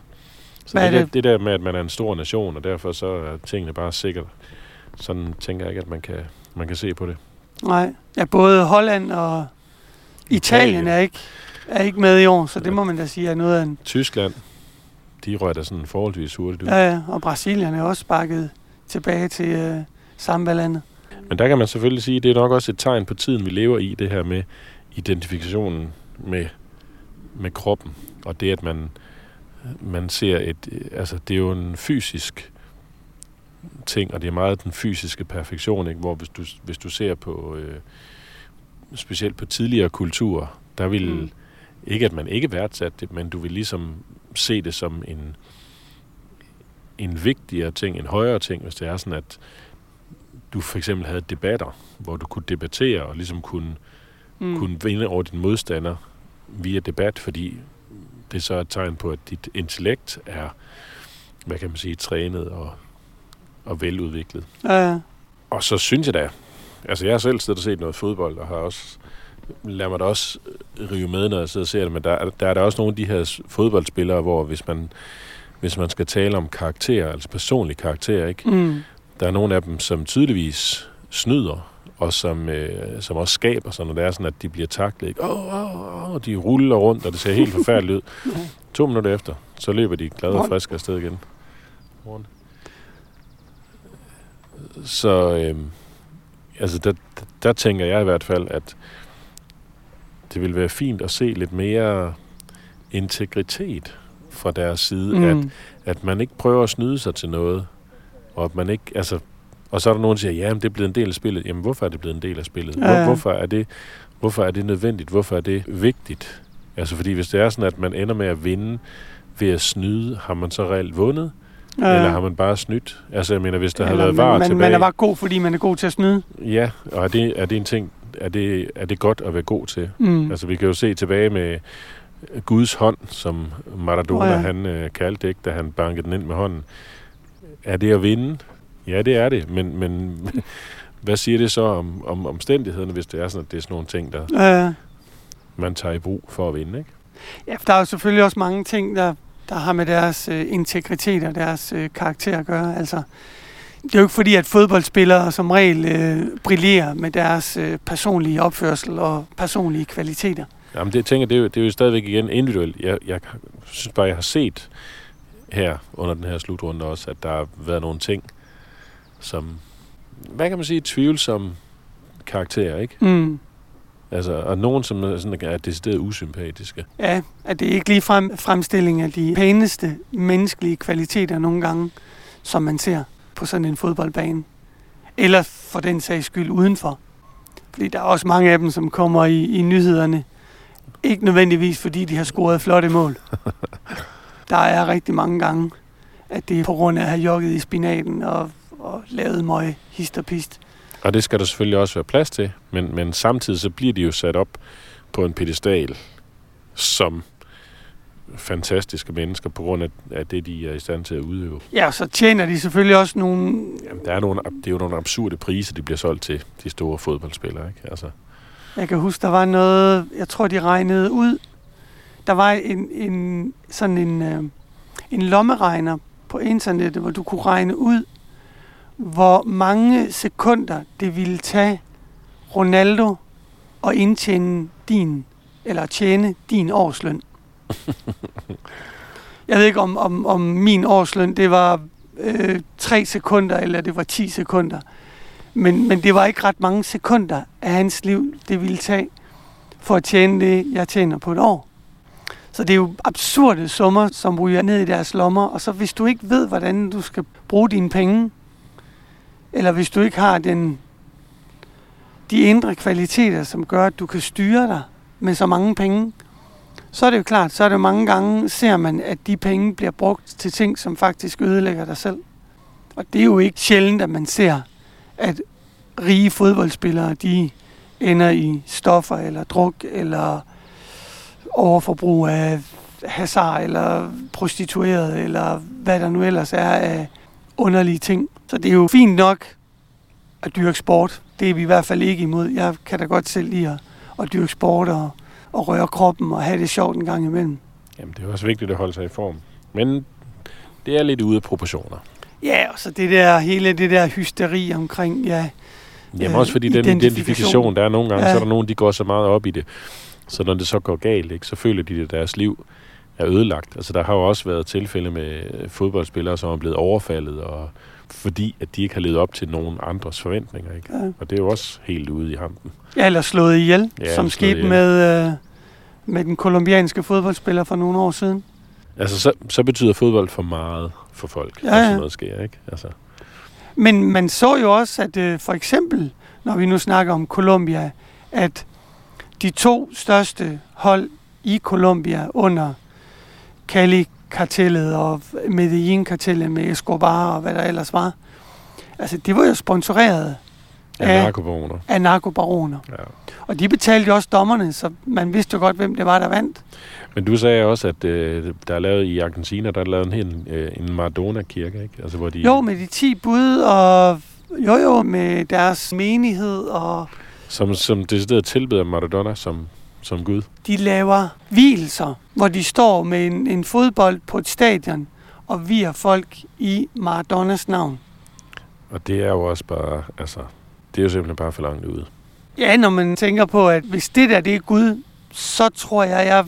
Så det, det? der med, at man er en stor nation, og derfor så er tingene bare sikkert. Sådan tænker jeg ikke, at man kan, man kan se på det. Nej, ja, både Holland og Italien, Italien. er ikke, er ikke med i år, så det må man da sige er noget af en... Tyskland, de rører da sådan forholdsvis hurtigt ud. Ja, ja, og Brasilien er også sparket tilbage til øh, sambalandet. Men der kan man selvfølgelig sige, at det er nok også et tegn på tiden, vi lever i, det her med identifikationen med, med kroppen. Og det, at man, man ser et... Altså, det er jo en fysisk ting, og det er meget den fysiske perfektion, ikke? hvor hvis du, hvis du ser på... Øh, specielt på tidligere kulturer, der vil... Mm. Ikke, at man ikke værdsatte det, men du vil ligesom se det som en, en vigtigere ting, en højere ting, hvis det er sådan, at du for eksempel havde debatter, hvor du kunne debattere og ligesom kunne, mm. kunne vinde over din modstander via debat, fordi det så er et tegn på, at dit intellekt er, hvad kan man sige, trænet og, og veludviklet. Ja, ja. Og så synes jeg da, altså jeg har selv siddet og set noget fodbold, og har også, lader mig da også rive med, når jeg sidder og ser det, men der, er- der er der også nogle af de her fodboldspillere, hvor hvis man, hvis man skal tale om karakter, altså personlig karakter, ikke? Mm. Der er nogle af dem, som tydeligvis snyder, og som, øh, som også skaber sig, når det er sådan, at de bliver taklet. Ikke? Oh, oh, oh, de ruller rundt, og det ser helt forfærdeligt ud. To minutter efter, så løber de glade og friske afsted igen. Så øh, altså der, der, tænker jeg i hvert fald, at det vil være fint at se lidt mere integritet fra deres side, mm. at at man ikke prøver at snyde sig til noget, og at man ikke, altså, og så er der nogen, der siger, ja, men det er blevet en del af spillet. Jamen, hvorfor er det blevet en del af spillet? Ja, ja. Hvor, hvorfor, er det, hvorfor er det nødvendigt? Hvorfor er det vigtigt? Altså, fordi hvis det er sådan, at man ender med at vinde ved at snyde, har man så reelt vundet? Ja. Eller har man bare snydt? Altså, jeg mener, hvis der havde Eller været man, var man, tilbage... man er bare god, fordi man er god til at snyde. Ja, og er det, er det en ting, er det, er det godt at være god til. Mm. Altså, vi kan jo se tilbage med Guds hånd, som Maradona oh, ja. han øh, kaldte det, ikke, da han bankede den ind med hånden. Er det at vinde? Ja, det er det, men, men hvad siger det så om, om omstændighederne, hvis det er sådan, at det er sådan nogle ting, der Øh, man tager i brug for at vinde, ikke? ja, der er jo selvfølgelig også mange ting, der, der har med deres øh, integritet og deres øh, karakter at gøre. Altså, det er jo ikke fordi, at fodboldspillere som regel øh, brillerer med deres øh, personlige opførsel og personlige kvaliteter. Jamen, det jeg tænker det er, jo, det er jo stadigvæk igen individuelt. Jeg, jeg synes bare, jeg har set her under den her slutrunde også, at der har været nogle ting, som, hvad kan man sige, tvivlsom karakter, ikke? Mm. Altså, og nogen, som er, sådan, er decideret usympatiske. Ja, at det er ikke lige frem, fremstilling af de pæneste menneskelige kvaliteter nogle gange, som man ser på sådan en fodboldbane. Eller for den sags skyld udenfor. Fordi der er også mange af dem, som kommer i, i nyhederne. Ikke nødvendigvis, fordi de har scoret flotte mål. Der er rigtig mange gange, at det er på grund af at have jogget i spinaten og, og lavet møg, hist og pist. Og det skal der selvfølgelig også være plads til, men, men samtidig så bliver de jo sat op på en pedestal som fantastiske mennesker på grund af, af det, de er i stand til at udøve. Ja, så tjener de selvfølgelig også nogle Jamen, der er nogle, det er jo nogle absurde priser, de bliver solgt til de store fodboldspillere. Ikke? Altså, Jeg kan huske, der var noget, jeg tror, de regnede ud. Der var en, en sådan en, øh, en lommeregner på internettet, hvor du kunne regne ud, hvor mange sekunder det ville tage Ronaldo at indtjene din, eller tjene din årsløn. Jeg ved ikke, om, om, om min årsløn, det var øh, 3 sekunder, eller det var 10 sekunder. Men, men det var ikke ret mange sekunder af hans liv, det ville tage for at tjene det, jeg tjener på et år. Så det er jo absurde summer, som ryger ned i deres lommer. Og så hvis du ikke ved, hvordan du skal bruge dine penge, eller hvis du ikke har den, de indre kvaliteter, som gør, at du kan styre dig med så mange penge, så er det jo klart, så er det jo mange gange, ser man, at de penge bliver brugt til ting, som faktisk ødelægger dig selv. Og det er jo ikke sjældent, at man ser, at rige fodboldspillere, de ender i stoffer eller druk eller overforbrug af hasard eller prostitueret eller hvad der nu ellers er af underlige ting. Så det er jo fint nok at dyrke sport. Det er vi i hvert fald ikke imod. Jeg kan da godt selv lide at, at dyrke sport og, og røre kroppen og have det sjovt en gang imellem. jamen, det er også vigtigt at holde sig i form. Men det er lidt ude af proportioner. Ja, og så det der, hele det der hysteri omkring, ja, Jamen Øh, også fordi den identifikation. identifikation, der er nogle gange, Ja. så er der nogen, de går så meget op i det. Så når det så går galt, ikke, så føler de, at deres liv er ødelagt. Altså der har jo også været tilfælde med fodboldspillere, som er blevet overfaldet, og fordi at de ikke har levet op til nogen andres forventninger. Ikke? Ja. Og det er jo også helt ude i hampen. ja eller slået ihjel, Ja, som skete ihjel. med, øh, med den kolumbianske fodboldspiller for nogle år siden. Altså så, så betyder fodbold for meget for folk, Ja, ja, når sådan noget sker. Ikke? Altså, Men man så jo også, at øh, for eksempel, når vi nu snakker om Colombia, at de to største hold i Colombia under Cali-kartellet og Medellin-kartellet med Escobar og hvad der ellers var, altså det var jo sponsoreret ja. Ja. narkobaroner. af narkobaroner. Ja. Og de betalte jo også dommerne, så man vidste jo godt, hvem det var, der vandt. Men du sagde også, at øh, der er lavet i Argentina, der er lavet en, hel- øh, en Maradona-kirke, ikke? Altså, hvor de, Jo, med de 10 bud, og jo jo, med deres menighed, og som, som decideret tilbeder Maradona som, som Gud. de laver hvilelser, hvor de står med en, en fodbold på et stadion, og virer folk i Maradonas navn. Og det er jo også bare, altså, det er jo simpelthen bare for langt ude. Ja, når man tænker på, at hvis det der, det er Gud, så tror jeg, jeg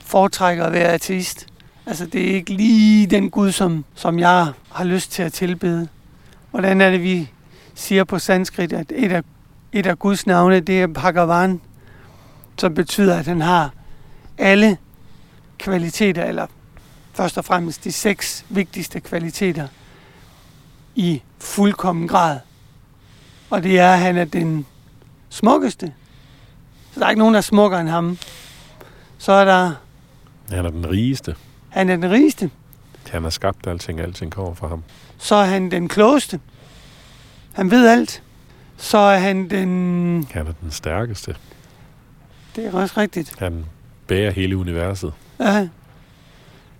foretrækker at være ateist. Altså, det er ikke lige den Gud, som, som jeg har lyst til at tilbede. Hvordan er det, vi siger på sanskrit, at et af, et af Guds navne, det er Bhagavan, som betyder, at han har alle kvaliteter, eller først og fremmest de seks vigtigste kvaliteter, i fuldkommen grad. Og det er, at han er den smukkeste. Så der er ikke nogen, der er smukkere end ham. Så er der, Han er den rigeste. han er den rigeste. Han har skabt alting, alting kommer fra ham. Så er han den klogeste. Han ved alt. så er han den... Han er den stærkeste. Det er også rigtigt. Han bærer hele universet. Ja.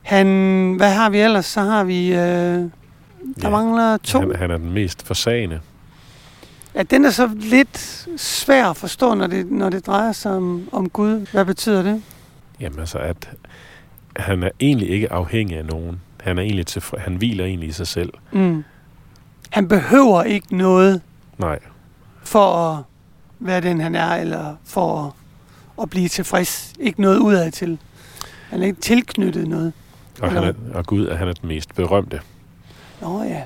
Han... Hvad har vi ellers? Så har vi... Øh, der Ja, mangler to. Han, han er den mest forsagende. Ja, den er så lidt svær at forstå, når det, når det drejer sig om, om Gud. Hvad betyder det? Jamen altså, at han er egentlig ikke afhængig af nogen. Han er egentlig til, han hviler egentlig i sig selv. Mm. Han behøver ikke noget Nej, for at være den, han er, eller for at, at blive tilfreds. Ikke noget udad til. Han er ikke tilknyttet noget. og, han er, og Gud er han er den mest berømte. Nå ja,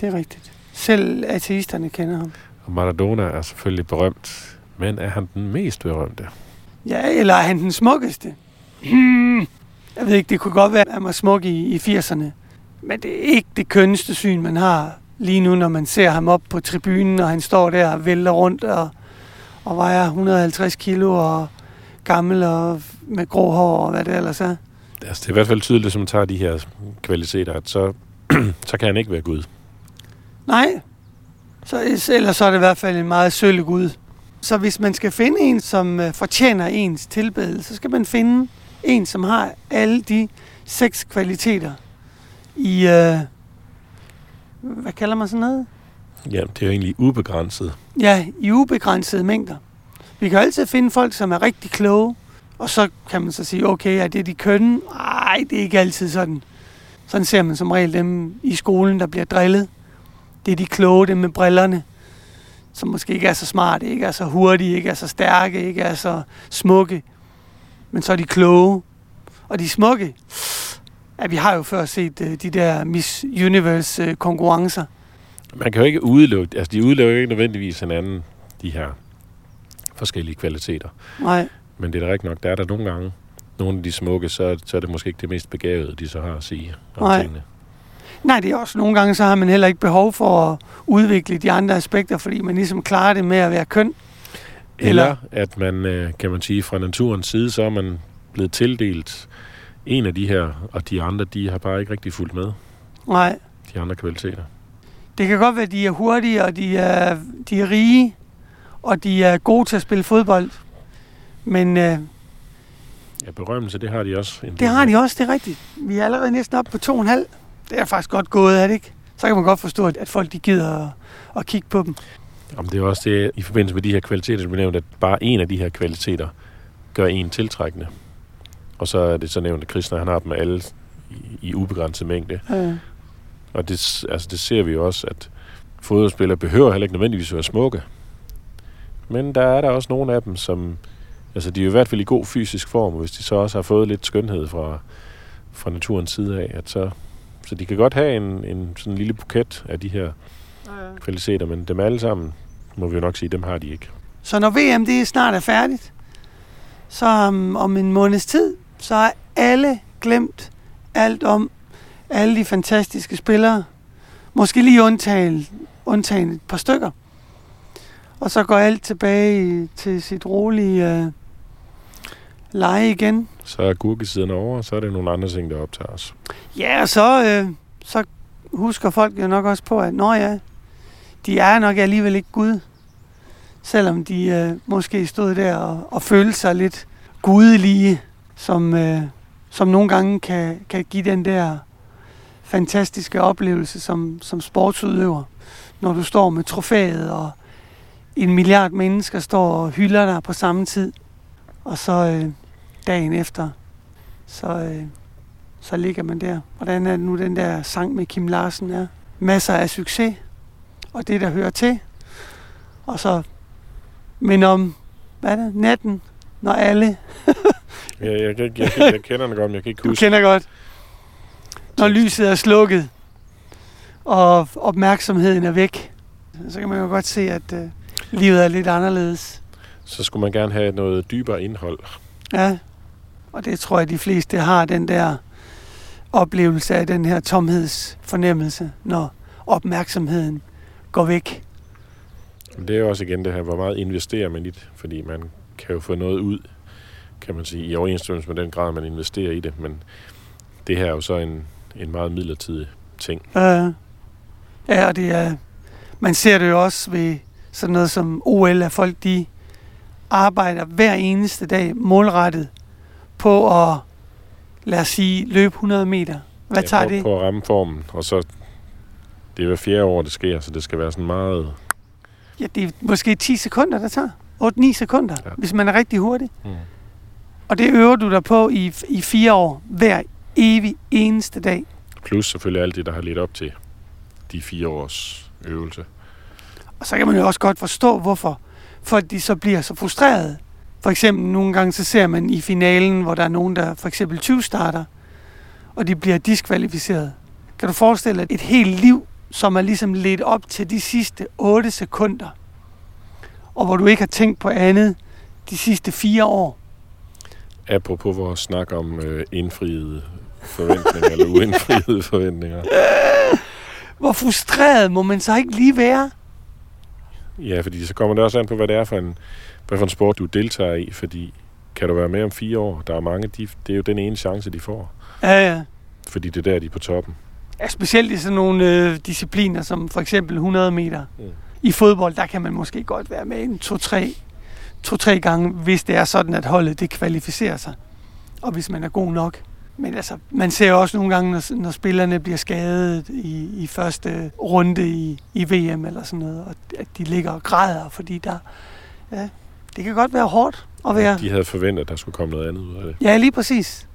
det er rigtigt. Selv ateisterne kender ham. Og Maradona er selvfølgelig berømt, men er han den mest berømte? Ja, eller er han den smukkeste? Hmm. Jeg ved ikke, det kunne godt være, at han var smuk i, i 80'erne. Men det er ikke det kønneste syn, man har lige nu, når man ser ham op på tribunen, og han står der og vælter rundt og, og vejer 150 kilo og gammel og med grå hår og hvad det ellers er. Altså, det er i hvert fald tydeligt, hvis man tager de her kvaliteter, at så, så kan han ikke være Gud. Nej, så, ellers så er det i hvert fald en meget sølle Gud. Så hvis man skal finde en, som øh, fortjener ens tilbedelse, så skal man finde en, som har alle de seks kvaliteter i, øh, hvad kalder man sådan noget? Ja, det er jo egentlig ubegrænset. Ja, i ubegrænsede mængder. Vi kan altid finde folk, som er rigtig kloge, og så kan man så sige, okay, er det de kønne? Nej, det er ikke altid sådan. Sådan ser man som regel dem i skolen, der bliver drillet. Det er de kloge, dem med brillerne, som måske ikke er så smarte, ikke er så hurtige, ikke er så stærke, ikke er så smukke. Men så er de kloge. Og de smukke, ja, vi har jo før set øh, de der Miss Universe øh, konkurrencer. Man kan jo ikke udelukke, altså de udelukker ikke nødvendigvis hinanden, de her forskellige kvaliteter. Nej, Men det er da rigtigt nok, der er der nogle gange, nogle af de smukke, så, så er det måske ikke det mest begavede, de så har at sige om Nej. tingene. Nej, det er også nogle gange, så har man heller ikke behov for at udvikle de andre aspekter, fordi man ligesom klarer det med at være køn. Eller, Eller- at man, øh, kan man sige, fra naturens side, så er man blevet tildelt en af de her, og de andre, de har bare ikke rigtig fulgt med, Nej, de andre kvaliteter. det kan godt være, at de er hurtige, og de er, de er rige, og de er gode til at spille fodbold. Men øh, Ja, berømmelse, det har de også. det har de også, det er rigtigt. Vi er allerede næsten oppe på to og en halv. Det er faktisk godt gået, er det ikke? Så kan man godt forstå, at- at folk de gider at, at kigge på dem. Jamen, det er også det, i forbindelse med de her kvaliteter, som vi nævnte, at bare en af de her kvaliteter gør en tiltrækkende. Og så er det så nævnt, at Krishna, han har dem alle i, i ubegrænset mængde. Øh, Og det, altså, det ser vi jo også, at fodboldspillere behøver heller ikke nødvendigvis at være smukke. Men der er der også nogle af dem, som... Altså, de er jo i hvert fald i god fysisk form, og hvis de så også har fået lidt skønhed fra, fra naturens side af, at så, så de kan godt have en, en sådan lille buket af de her kvaliteter, men dem alle sammen, må vi jo nok sige, dem har de ikke. Så når VM det snart er færdigt, så om, om en måneds tid, så er alle glemt alt om alle de fantastiske spillere. Måske lige undtagen, undtagen et par stykker. Og så går alt tilbage til sit rolige øh, leje igen. Så er gurkesiden over, og så er det nogle andre ting, der optager os. Ja, og så, øh, så husker folk jo nok også på, at nå ja, de er nok alligevel ikke Gud. Selvom de øh, måske stod der og, og følte sig lidt gudelige, som, øh, som nogle gange kan, kan give den der fantastiske oplevelse som, som sportsudøver. Når du står med trofæet, og en milliard mennesker står og hylder dig på samme tid. Og så øh, dagen efter, så, øh, så ligger man der. Hvordan er det nu, den der sang med Kim Larsen er? Masser af succes, og det, der hører til. Og så, men om, hvad er det, natten, når alle, Jeg, jeg, jeg, jeg, jeg, jeg kender den godt, men jeg kan ikke du huske. kender godt, når lyset er slukket, og opmærksomheden er væk, så kan man jo godt se, at øh, livet er lidt anderledes. Så skulle man gerne have noget dybere indhold. Ja, og det tror jeg, de fleste har, den der oplevelse af den her tomhedsfornemmelse, når opmærksomheden går væk. Det er jo også igen det her, hvor meget investerer man i det, fordi man kan jo få noget ud, kan man sige, i overensstemmelse med den grad, man investerer i det, men det her er jo så en, en meget midlertidig ting. Øh, ja, og det er, man ser det jo også ved sådan noget som OL, at folk de arbejder hver eneste dag målrettet på at, lad os sige, løbe 100 meter. Hvad tager på, det? På at ramme formen, og så... Det er hver fjerde år, det sker, så det skal være sådan meget... Ja, det er måske 10 sekunder, der tager. 8-9 sekunder, Ja. ja. hvis man er rigtig hurtig. Mm. Og det øver du dig på i, i fire år, hver evig eneste dag. Plus selvfølgelig alt det, der har lidt op til de fire års øvelse. Og så kan man jo også godt forstå, hvorfor folk de så bliver så frustrerede. For eksempel nogle gange så ser man i finalen, hvor der er nogen, der for eksempel 20 starter, og de bliver diskvalificeret. Kan du forestille dig et helt liv, som er ligesom ledt op til de sidste 8 sekunder, og hvor du ikke har tænkt på andet de sidste fire år. Apropos vores snak om øh, indfriede forventninger, eller uindfriede forventninger. Hvor frustreret må man så ikke lige være? Ja, fordi så kommer det også an på, hvad det er for en, hvad for en sport, du deltager i, fordi kan du være med om fire år? Der er mange, de, det er jo den ene chance, de får, Ja, ja. fordi det er der, de er på toppen. Ja, specielt i sådan nogle øh, discipliner, som for eksempel 100 meter. Mm. I fodbold, der kan man måske godt være med en to-tre to-tre gange, hvis det er sådan, at holdet det kvalificerer sig. Og hvis man er god nok. Men altså, man ser også nogle gange, når, når spillerne bliver skadet i, i første runde i, i VM eller sådan noget, og at de ligger og græder, fordi der, ja, det kan godt være hårdt at være. De havde forventet, at der skulle komme noget andet ud af det. Ja, lige præcis.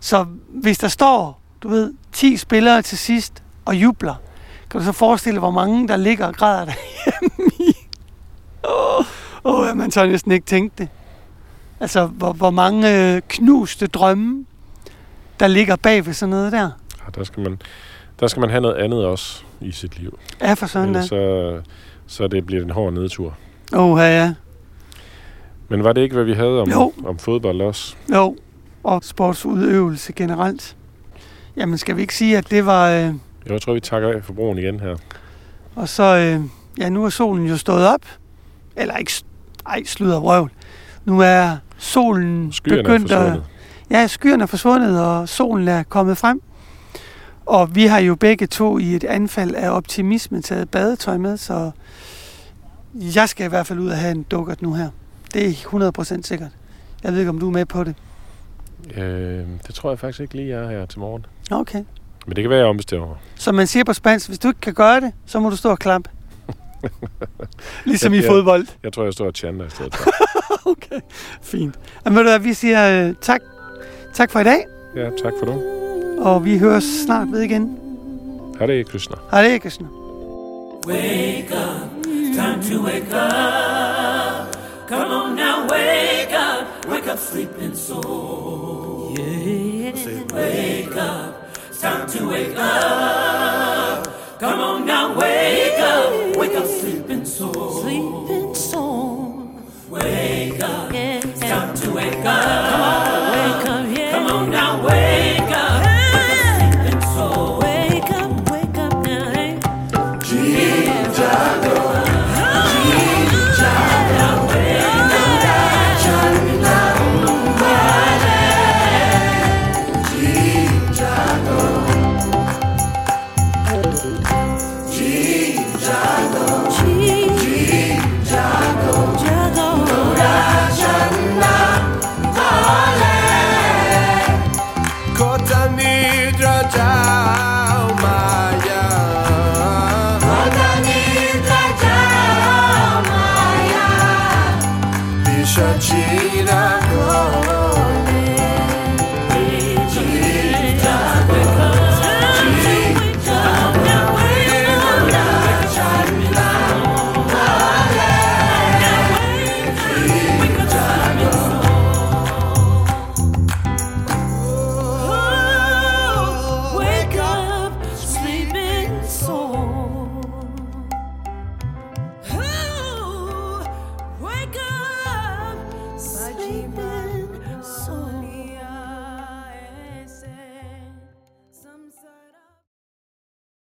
Så hvis der står, du ved, 10 spillere til sidst og jubler, kan du så forestille, hvor mange der ligger og græder derhjemme i? Åh, oh, oh, man tør næsten ikke tænke det. Altså, hvor, hvor mange øh, knuste drømme, der ligger bag ved sådan noget der. Og der skal man, der skal man have noget andet også i sit liv. Ja, for sådan Ellers der. så, så det bliver en hård nedtur. Åh, ja, ja. Men var det ikke, hvad vi havde om, Jo. om fodbold også? Jo, og sportsudøvelse generelt. Jamen, skal vi ikke sige, at det var... Øh, Jeg tror, vi takker af for broen igen her. Og så, øh, ja, nu er solen jo stået op. Eller ikke, ej, sludder vrøvl. Nu er solen Skyerne er begyndt at... Ja, skyerne er forsvundet, og solen er kommet frem. Og vi har jo begge to i et anfald af optimisme taget badetøj med, så jeg skal i hvert fald ud og have en dukkert nu her. Det er 100% sikkert. Jeg ved ikke, om du er med på det. Øh, det tror jeg faktisk ikke lige, jeg er her til morgen. Okay. Men det kan være, jeg ombestemmer mig. Så man siger på spansk, hvis du ikke kan gøre det, så må du stå og klappe. ligesom i Ja, ja. fodbold. Jeg tror, jeg står og chanter i stedet for. Okay, fint. Og ved du hvad, vi siger øh, tak, tak for i dag, Ja, tak for nu. og vi høres snart ved igen. Hare Krishna. Hare Krishna. Wake up, time to wake up. Come on now, wake up, wake up, sleeping soul. Yeah. Say, wake up, time to wake up. Come on